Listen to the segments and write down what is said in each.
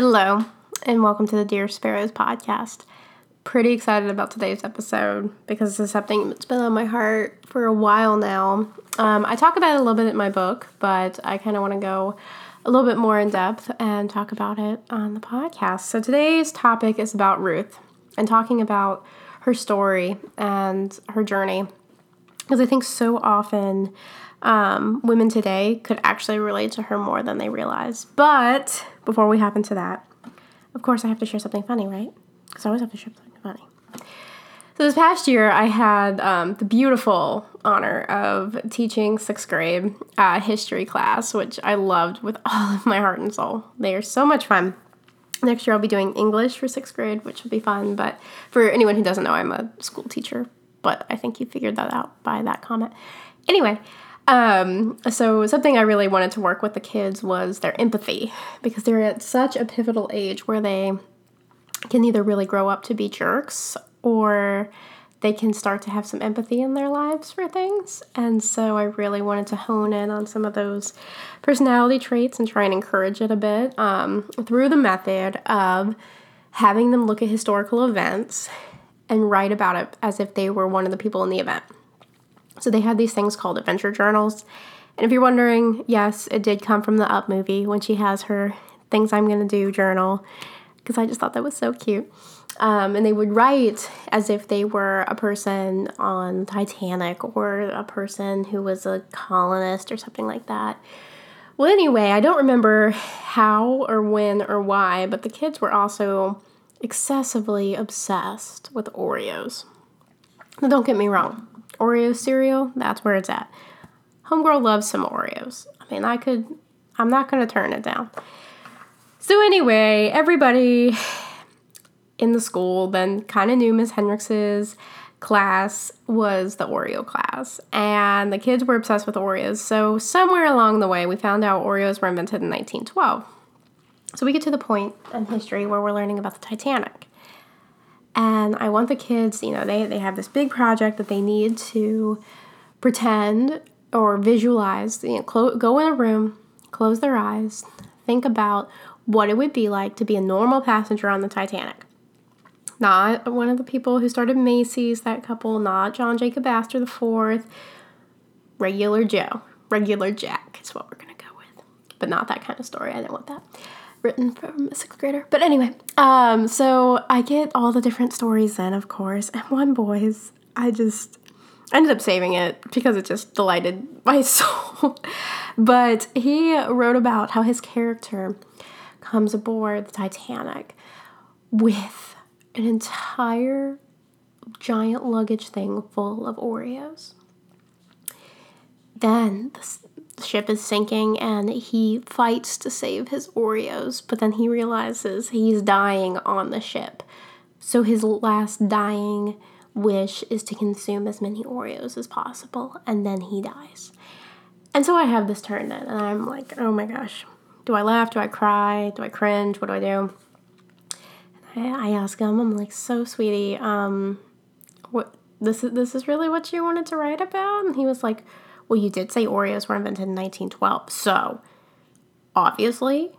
Hello, and welcome to the Dear Sparrows podcast. Pretty excited about today's episode because this is something that's been on my heart for a while now. Um, I talk about it a little bit in my book, but I kind of want to go a little bit more in depth and talk about it on the podcast. So today's topic is about Ruth and talking about her story and her journey because I think so often um, women today could actually relate to her more than they realize. But before we hop into that, of course, I have to share something funny, right? Because I always have to share something funny. So this past year, I had um, the beautiful honor of teaching sixth grade uh, history class, which I loved with all of my heart and soul. They are so much fun. Next year, I'll be doing English for sixth grade, which will be fun. But for anyone who doesn't know, I'm a school teacher. But I think you figured that out by that comment. Anyway, um, so something I really wanted to work with the kids was their empathy because they're at such a pivotal age where they can either really grow up to be jerks or they can start to have some empathy in their lives for things. And so I really wanted to hone in on some of those personality traits and try and encourage it a bit um, through the method of having them look at historical events and write about it as if they were one of the people in the event. So they had these things called adventure journals. And if you're wondering, yes, it did come from the Up movie when she has her things I'm going to do journal, because I just thought that was so cute. Um, and they would write as if they were a person on Titanic or a person who was a colonist or something like that. Well, anyway, I don't remember how or when or why, but the kids were also excessively obsessed with Oreos. Now, don't get me wrong, Oreo cereal, that's where it's at. Homegirl loves some Oreos. I mean, I could, I'm not going to turn it down. So, anyway, everybody in the school then kind of knew Miss Hendricks's class was the Oreo class, and the kids were obsessed with Oreos. So, somewhere along the way, we found out Oreos were invented in 1912. So, we get to the point in history where we're learning about the Titanic. And I want the kids, you know, they, they have this big project that they need to pretend or visualize, you know, clo- go in a room, close their eyes, think about what it would be like to be a normal passenger on the Titanic. Not one of the people who started Macy's, that couple, not John Jacob Astor IV, regular Joe, regular Jack is what we're to go with. But not that kind of story. I didn't want that written from a sixth grader. But anyway, um, so I get all the different stories then, of course. And one boy's, I just ended up saving it because it just delighted my soul. but he wrote about how his character comes aboard the Titanic with an entire giant luggage thing full of Oreos. Then the, ship is sinking and he fights to save his Oreos, but then he realizes he's dying on the ship. So his last dying wish is to consume as many Oreos as possible, and then he dies. And so I have this turn in, and I'm like, oh my gosh, do I laugh? Do I cry? Do I cringe? What do I do? And I, I ask him, I'm like, so sweetie, um, what this is this is really what you wanted to write about? And he was like, well, you did say Oreos were invented in 1912, so obviously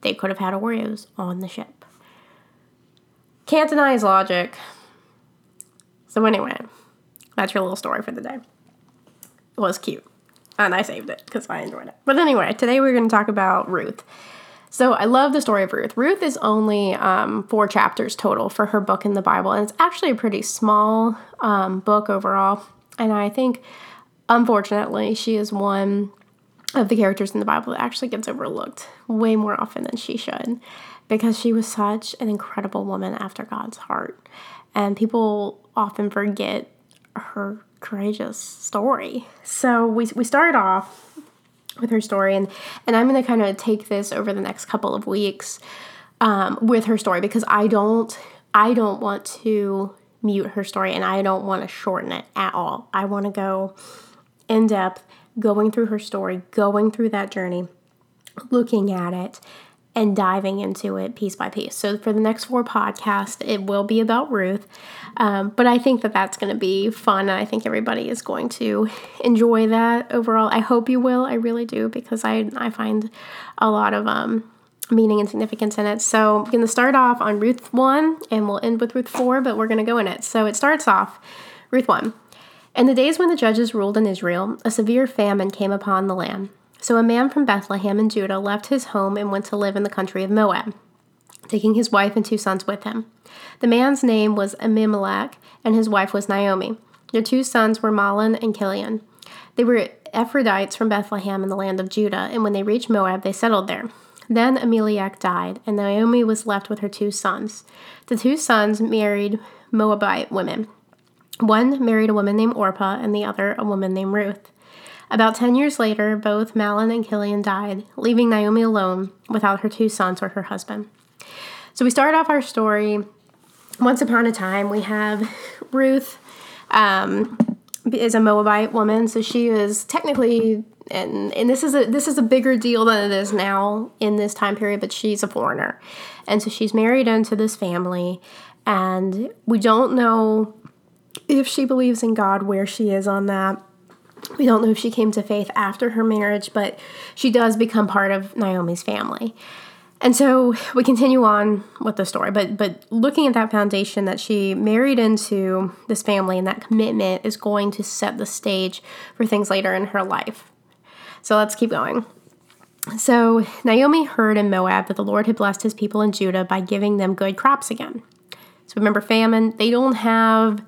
they could have had Oreos on the ship. Can't deny his logic. So, anyway, that's your little story for the day. It was cute, and I saved it because I enjoyed it. But anyway, today we're going to talk about Ruth. So I love the story of Ruth. Ruth is only um, four chapters total for her book in the Bible, and it's actually a pretty small um, book overall. And I think Unfortunately, she is one of the characters in the Bible that actually gets overlooked way more often than she should because she was such an incredible woman after God's heart. And people often forget her courageous story. So we, we started off with her story, and, and I'm going to kind of take this over the next couple of weeks um, with her story because I don't I don't want to mute her story and I don't want to shorten it at all. I want to go in depth, going through her story, going through that journey, looking at it, and diving into it piece by piece. So for the next four podcasts, it will be about Ruth, um, but I think that that's going to be fun, and I think everybody is going to enjoy that overall. I hope you will. I really do because I I find a lot of um meaning and significance in it. So we're going to start off on Ruth 1 and we'll end with Ruth 4, but we're going to go in it. So it starts off Ruth 1. In the days when the judges ruled in Israel, a severe famine came upon the land. So a man from Bethlehem in Judah left his home and went to live in the country of Moab, taking his wife and two sons with him. The man's name was Elimelech, and his wife was Naomi. Their two sons were Mahlon and Kilion. They were Ephrathites from Bethlehem in the land of Judah, and when they reached Moab, they settled there. Then Elimelech died, and Naomi was left with her two sons. The two sons married Moabite women. One married a woman named Orpah, and the other a woman named Ruth. About ten years later, both Mahlon and Chilion died, leaving Naomi alone without her two sons or her husband. So we start off our story. Once upon a time, we have Ruth um, is a Moabite woman, so she is technically and and this is a this is a bigger deal than it is now in this time period but she's a foreigner and so she's married into this family and we don't know if she believes in god where she is on that we don't know if she came to faith after her marriage but she does become part of naomi's family and so we continue on with the story, but but looking at that foundation that she married into this family and that commitment is going to set the stage for things later in her life. So let's keep going. So Naomi heard in Moab that the Lord had blessed his people in Judah by giving them good crops again. So remember, famine, they don't have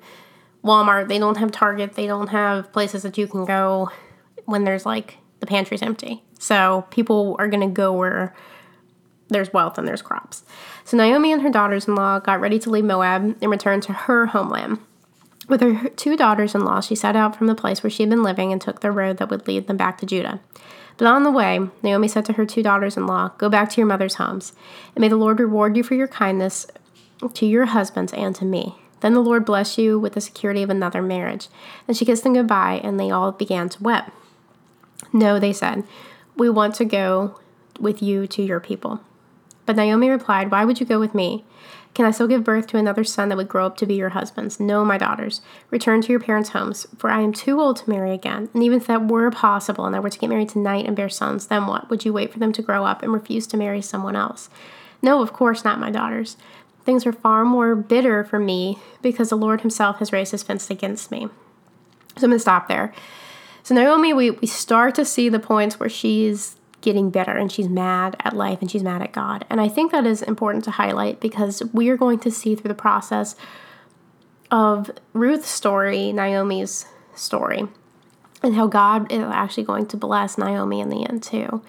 Walmart, they don't have Target, they don't have places that you can go when there's like the pantry's empty. So people are going to go where there's wealth and there's crops. So Naomi and her daughters in law got ready to leave Moab and return to her homeland. With her two daughters in law, she set out from the place where she had been living and took the road that would lead them back to Judah. But on the way, Naomi said to her two daughters in law, Go back to your mother's homes, and may the Lord reward you for your kindness to your husbands and to me. Then the Lord bless you with the security of another marriage. And she kissed them goodbye, and they all began to weep. No, they said, We want to go with you to your people. But Naomi replied, Why would you go with me? Can I still give birth to another son that would grow up to be your husband's? No, my daughters. Return to your parents' homes, for I am too old to marry again. And even if that were possible and I were to get married tonight and bear sons, then what? Would you wait for them to grow up and refuse to marry someone else? No, of course not, my daughters. Things are far more bitter for me because the Lord Himself has raised His fence against me. So I'm going to stop there. So Naomi, we, we start to see the points where she's getting bitter and she's mad at life and she's mad at God. And I think that is important to highlight because we are going to see through the process of Ruth's story, Naomi's story, and how God is actually going to bless Naomi in the end, too.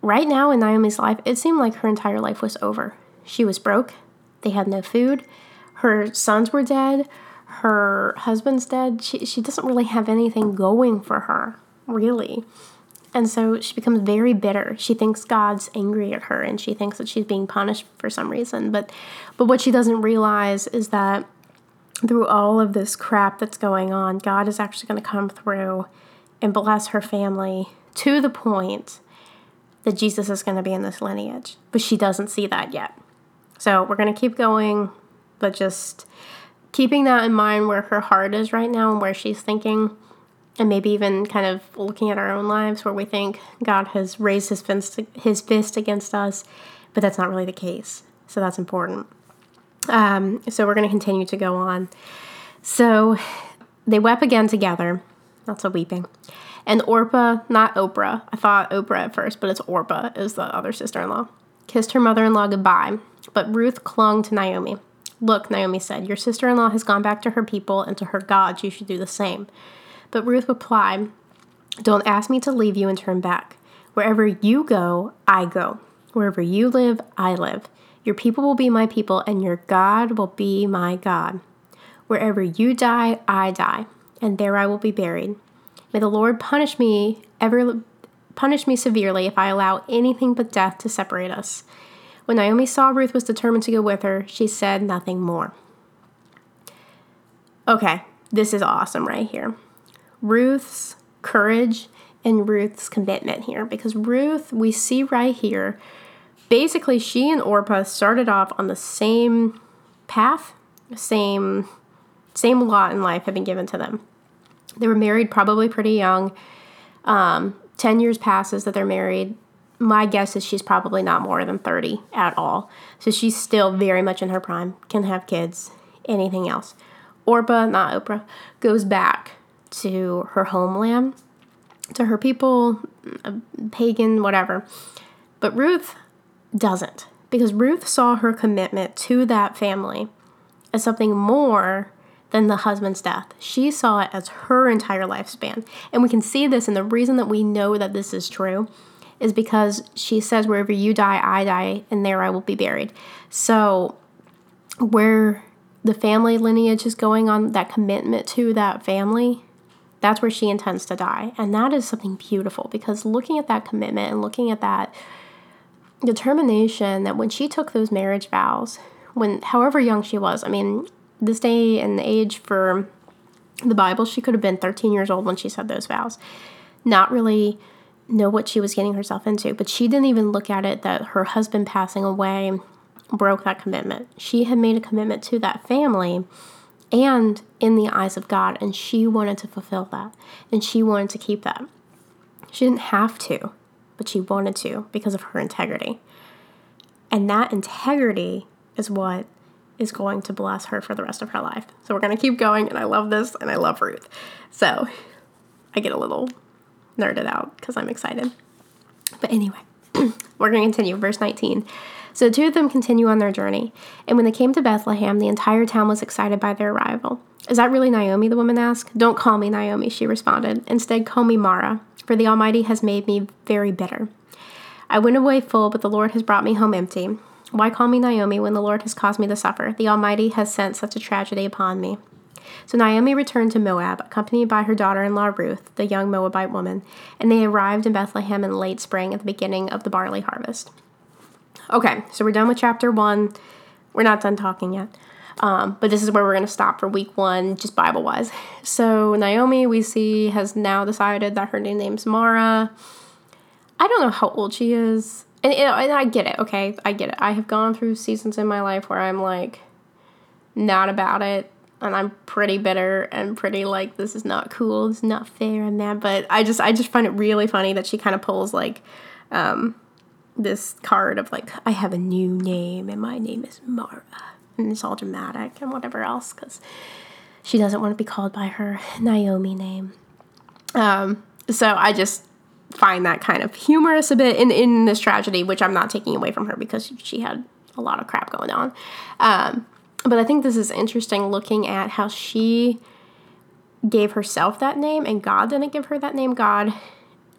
Right now in Naomi's life, it seemed like her entire life was over. She was broke, they had no food, her sons were dead, her husband's dead. She, she doesn't really have anything going for her, really. And so she becomes very bitter. She thinks God's angry at her and she thinks that she's being punished for some reason. But but what she doesn't realize is that through all of this crap that's going on, God is actually going to come through and bless her family to the point that Jesus is going to be in this lineage. But she doesn't see that yet. So we're going to keep going, but just keeping that in mind where her heart is right now and where she's thinking and maybe even kind of looking at our own lives where we think God has raised his fist, his fist against us, but that's not really the case. So that's important. Um, so we're going to continue to go on. So they wept again together. Lots of weeping. And Orpah, not Oprah, I thought Oprah at first, but it's Orpah, is the other sister in law, kissed her mother in law goodbye. But Ruth clung to Naomi. Look, Naomi said, your sister in law has gone back to her people and to her gods. You should do the same. But Ruth replied, Don't ask me to leave you and turn back. Wherever you go, I go. Wherever you live, I live. Your people will be my people, and your God will be my God. Wherever you die, I die, and there I will be buried. May the Lord punish me ever punish me severely if I allow anything but death to separate us. When Naomi saw Ruth was determined to go with her, she said nothing more. Okay, this is awesome right here. Ruth's courage and Ruth's commitment here because Ruth, we see right here, basically she and Orpah started off on the same path, same same lot in life had been given to them. They were married probably pretty young. Um, 10 years passes that they're married. My guess is she's probably not more than 30 at all. So she's still very much in her prime, can have kids, anything else. Orpah, not Oprah, goes back to her homeland, to her people, mm, pagan, whatever. But Ruth doesn't, because Ruth saw her commitment to that family as something more than the husband's death. She saw it as her entire lifespan. And we can see this, and the reason that we know that this is true is because she says, Wherever you die, I die, and there I will be buried. So, where the family lineage is going on, that commitment to that family, that's where she intends to die. And that is something beautiful because looking at that commitment and looking at that determination that when she took those marriage vows, when however young she was, I mean, this day and age for the Bible, she could have been 13 years old when she said those vows. Not really know what she was getting herself into, but she didn't even look at it that her husband passing away broke that commitment. She had made a commitment to that family and in the eyes of God, and she wanted to fulfill that and she wanted to keep that. She didn't have to, but she wanted to because of her integrity. And that integrity is what is going to bless her for the rest of her life. So we're going to keep going, and I love this, and I love Ruth. So I get a little nerded out because I'm excited. But anyway, we're going to continue. Verse 19. So the two of them continue on their journey, and when they came to Bethlehem, the entire town was excited by their arrival. Is that really Naomi? The woman asked. Don't call me Naomi, she responded. Instead, call me Mara, for the Almighty has made me very bitter. I went away full, but the Lord has brought me home empty. Why call me Naomi when the Lord has caused me to suffer? The Almighty has sent such a tragedy upon me. So Naomi returned to Moab, accompanied by her daughter in law Ruth, the young Moabite woman, and they arrived in Bethlehem in late spring at the beginning of the barley harvest. Okay, so we're done with chapter one. We're not done talking yet. Um, but this is where we're going to stop for week one, just Bible wise. So, Naomi, we see, has now decided that her new name's Mara. I don't know how old she is and, and I get it, okay? I get it. I have gone through seasons in my life where I'm like not about it and I'm pretty bitter and pretty like this is not cool, this is not fair and that but I just I just find it really funny that she kind of pulls like um this card of like I have a new name and my name is Mara and it's all dramatic and whatever else cuz she doesn't want to be called by her Naomi name. Um so I just find that kind of humorous a bit in, in this tragedy, which I'm not taking away from her because she had a lot of crap going on. Um, but I think this is interesting looking at how she gave herself that name and God didn't give her that name. God,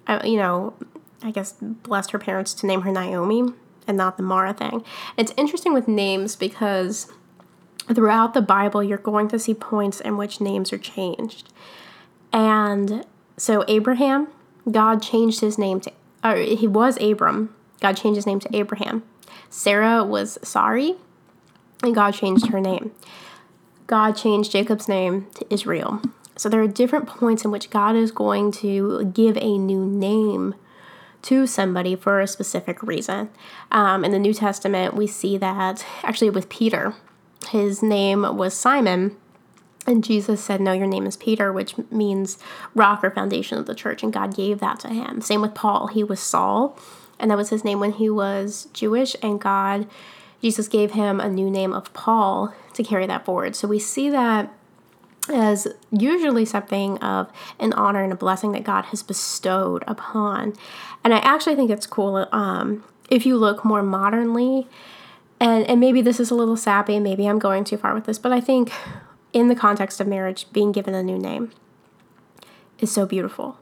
uh, you know, I guess blessed her parents to name her Naomi and not the Mara thing. It's interesting with names because throughout the Bible, you're going to see points in which names are changed. And so Abraham God changed his name to, or he was Abram. God changed his name to Abraham. Sarah was Sarai, and God changed her name. God changed Jacob's name to Israel. So there are different points in which God is going to give a new name to somebody for a specific reason. Um, in the New Testament, we see that actually with Peter, his name was Simon and Jesus said, No, your name is Peter, which means rock or foundation of the church. And God gave that to him. Same with Paul. He was Saul, and that was his name when he was Jewish. And God, Jesus gave him a new name of Paul to carry that forward. So we see that as usually something of an honor and a blessing that God has bestowed upon. And I actually think it's cool um, if you look more modernly. And, and maybe this is a little sappy, maybe I'm going too far with this, but I think in the context of marriage, being given a new name is so beautiful.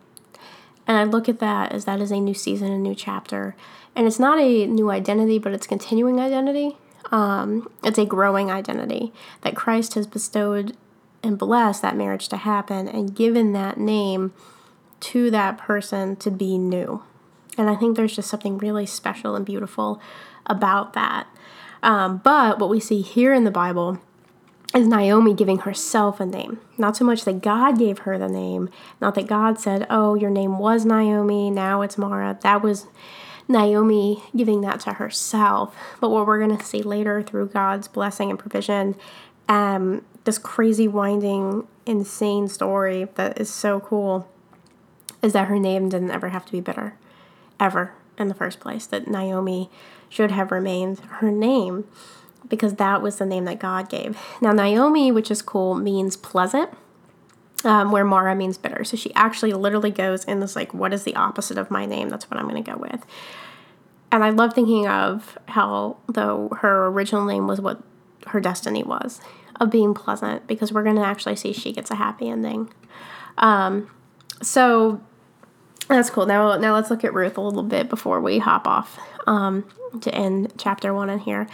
And I look at that as that is a new season, a new chapter. And it's not a new identity, but it's continuing identity. Um, it's a growing identity that Christ has bestowed and blessed that marriage to happen and given that name to that person to be new. And I think there's just something really special and beautiful about that. Um, but what we see here in the Bible is Naomi giving herself a name. Not so much that God gave her the name, not that God said, Oh, your name was Naomi, now it's Mara. That was Naomi giving that to herself. But what we're going to see later through God's blessing and provision, um, this crazy, winding, insane story that is so cool, is that her name didn't ever have to be bitter. Ever. in the first place, that Naomi should have remained her name because that was the name that God gave. Now, Naomi, which is cool, means pleasant, um, where Mara means bitter. So she actually literally goes in this, like, what is the opposite of my name? That's what I'm going to go with. And I love thinking of how, though, her original name was what her destiny was of being pleasant, because we're going to actually see she gets a happy ending. Um, so that's cool. Now, now let's look at Ruth a little bit before we hop off um, to end chapter one in here.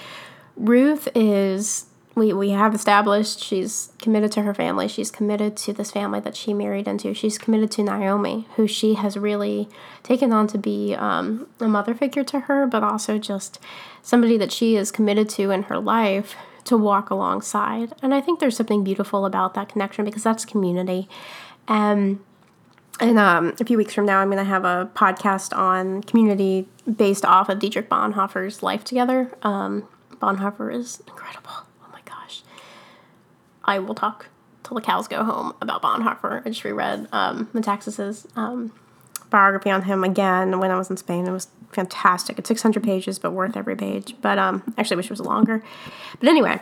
Ruth is we we have established she's committed to her family. She's committed to this family that she married into. She's committed to Naomi, who she has really taken on to be um, a mother figure to her, but also just somebody that she is committed to in her life to walk alongside. And I think there's something beautiful about that connection because that's community. And and um, a few weeks from now, I'm going to have a podcast on community based off of Dietrich Bonhoeffer's Life Together. Um, Bonhoeffer is incredible. Oh my gosh. I will talk till the cows go home about Bonhoeffer. I just reread um, Metaxas's um, biography on him again when I was in Spain. It was fantastic. It's 600 pages, but worth every page. But um, actually, I wish it was longer. But anyway,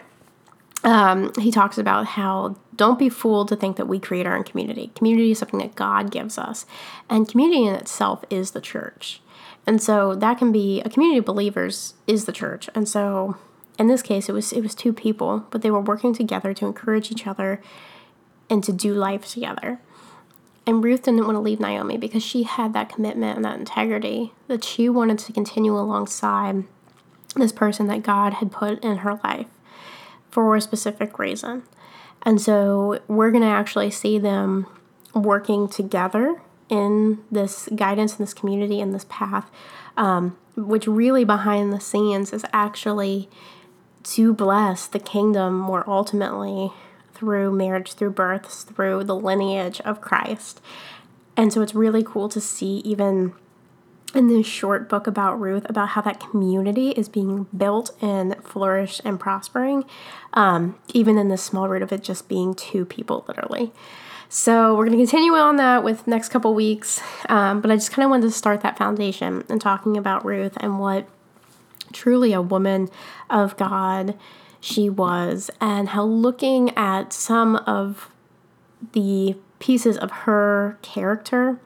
um, he talks about how don't be fooled to think that we create our own community. Community is something that God gives us, and community in itself is the church. And so that can be a community of believers is the church. And so in this case it was it was two people, but they were working together to encourage each other and to do life together. And Ruth didn't want to leave Naomi because she had that commitment and that integrity that she wanted to continue alongside this person that God had put in her life for a specific reason. And so we're going to actually see them working together in this guidance in this community in this path, um, which really behind the scenes is actually to bless the kingdom more ultimately through marriage, through births, through the lineage of Christ. And so it's really cool to see, even in this short book about Ruth, about how that community is being built and flourished and prospering, um, even in the small root of it just being two people, literally. So we're going to continue on that with next couple weeks, um, but I just kind of wanted to start that foundation and talking about Ruth and what truly a woman of God she was, and how looking at some of the pieces of her character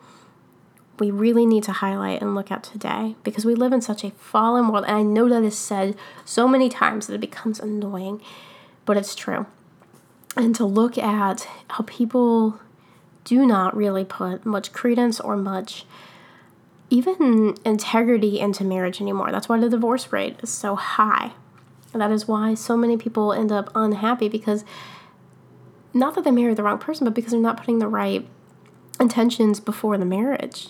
we really need to highlight and look at today because we live in such a fallen world. And I know that is said so many times that it becomes annoying, but it's true. And to look at how people do not really put much credence or much even integrity into marriage anymore. That's why the divorce rate is so high. That is why so many people end up unhappy because not that they married the wrong person, but because they're not putting the right intentions before the marriage.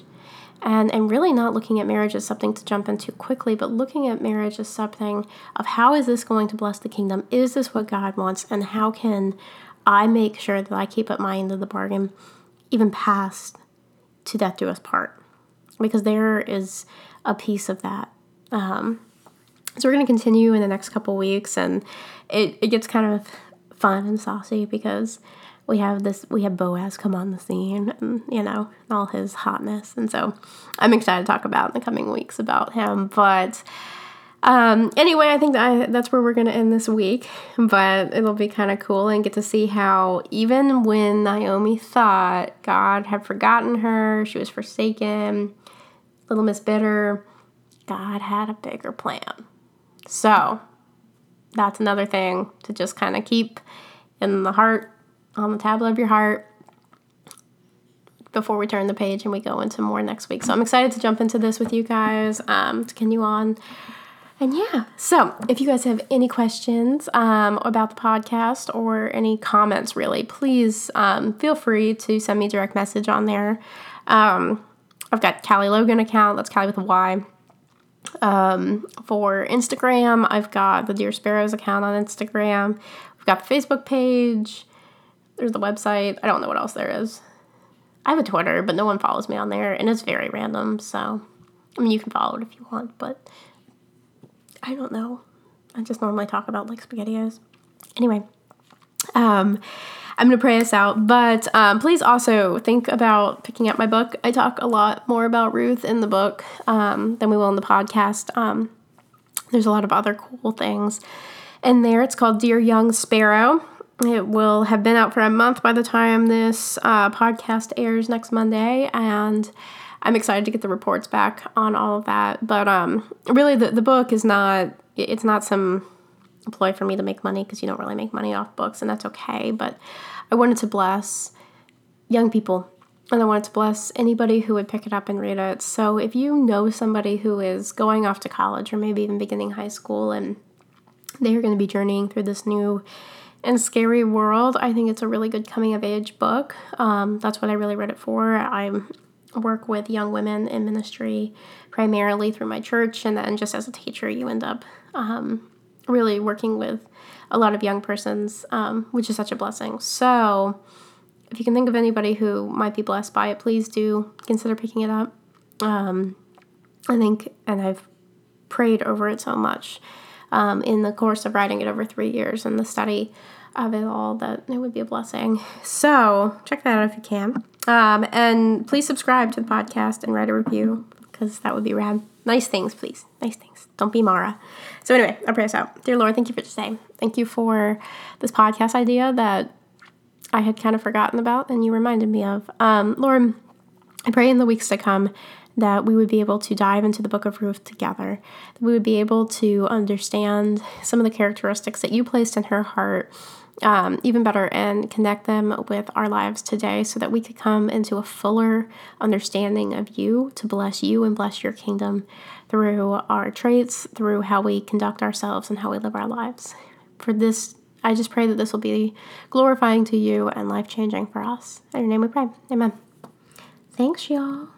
And, and really not looking at marriage as something to jump into quickly, but looking at marriage as something of how is this going to bless the kingdom? Is this what God wants? And how can I make sure that I keep up my end of the bargain, even past to death do us part? Because there is a piece of that. Um, so we're going to continue in the next couple weeks, and it, it gets kind of fun and saucy because we have this we have Boaz come on the scene, and you know all his hotness, and so I'm excited to talk about in the coming weeks about him. But um, anyway, I think that that's where we're going to end this week, but it'll be kind of cool and get to see how even when Naomi thought God had forgotten her, she was forsaken Little Miss Bitter, God had a bigger plan. So that's another thing to just kind of keep in the heart, on the tablet of your heart before we turn the page and we go into more next week. So I'm excited to jump into this with you guys, um, to continue on. And yeah, so if you guys have any questions um, about the podcast or any comments, really, please um, feel free to send me direct message on there. Um, I've got Callie Logan account. That's Callie with a Y. Um, for Instagram, I've got the Dear Sparrows account on Instagram. We've got the Facebook page. There's the website. I don't know what else there is. I have a Twitter, but no one follows me on there, and it's very random. So, I mean, you can follow it if you want, but I don't know. I just normally talk about like SpaghettiOs. Anyway, Um, I'm going to pray us out, but um, please also think about picking up my book. I talk a lot more about Ruth in the book um, than we will in the podcast. Um, there's a lot of other cool things in there. It's called Dear Young Sparrow. It will have been out for a month by the time this uh, podcast airs next Monday, and I'm excited to get the reports back on all of that. But um, really, the, the book is not, it's not some ploy for me to make money because you don't really make money off books, and that's okay. But I wanted to bless young people and I wanted to bless anybody who would pick it up and read it. So if you know somebody who is going off to college or maybe even beginning high school and they are going to be journeying through this new and scary world, I think it's a really good coming of age book. Um, that's what I really read it for. I work with young women in ministry primarily through my church, and then just as a teacher, you end up um, really working with a lot of young persons, um, which is such a blessing. So, if you can think of anybody who might be blessed by it, please do consider picking it up. Um, I think, and I've prayed over it so much um, in the course of writing it over three years and the study of it all that it would be a blessing. So, check that out if you can. Um, and please subscribe to the podcast and write a review because that would be rad. Nice things, please. Nice things. Don't be Mara. So, anyway, I'll pray us out. Dear Lord, thank you for today. Thank you for this podcast idea that I had kind of forgotten about and you reminded me of. Um, Lord, I pray in the weeks to come that we would be able to dive into the book of Ruth together, that we would be able to understand some of the characteristics that you placed in her heart um, even better and connect them with our lives today so that we could come into a fuller understanding of you to bless you and bless your kingdom through our traits, through how we conduct ourselves, and how we live our lives. For this, I just pray that this will be glorifying to you and life changing for us. In your name we pray. Amen. Thanks, y'all.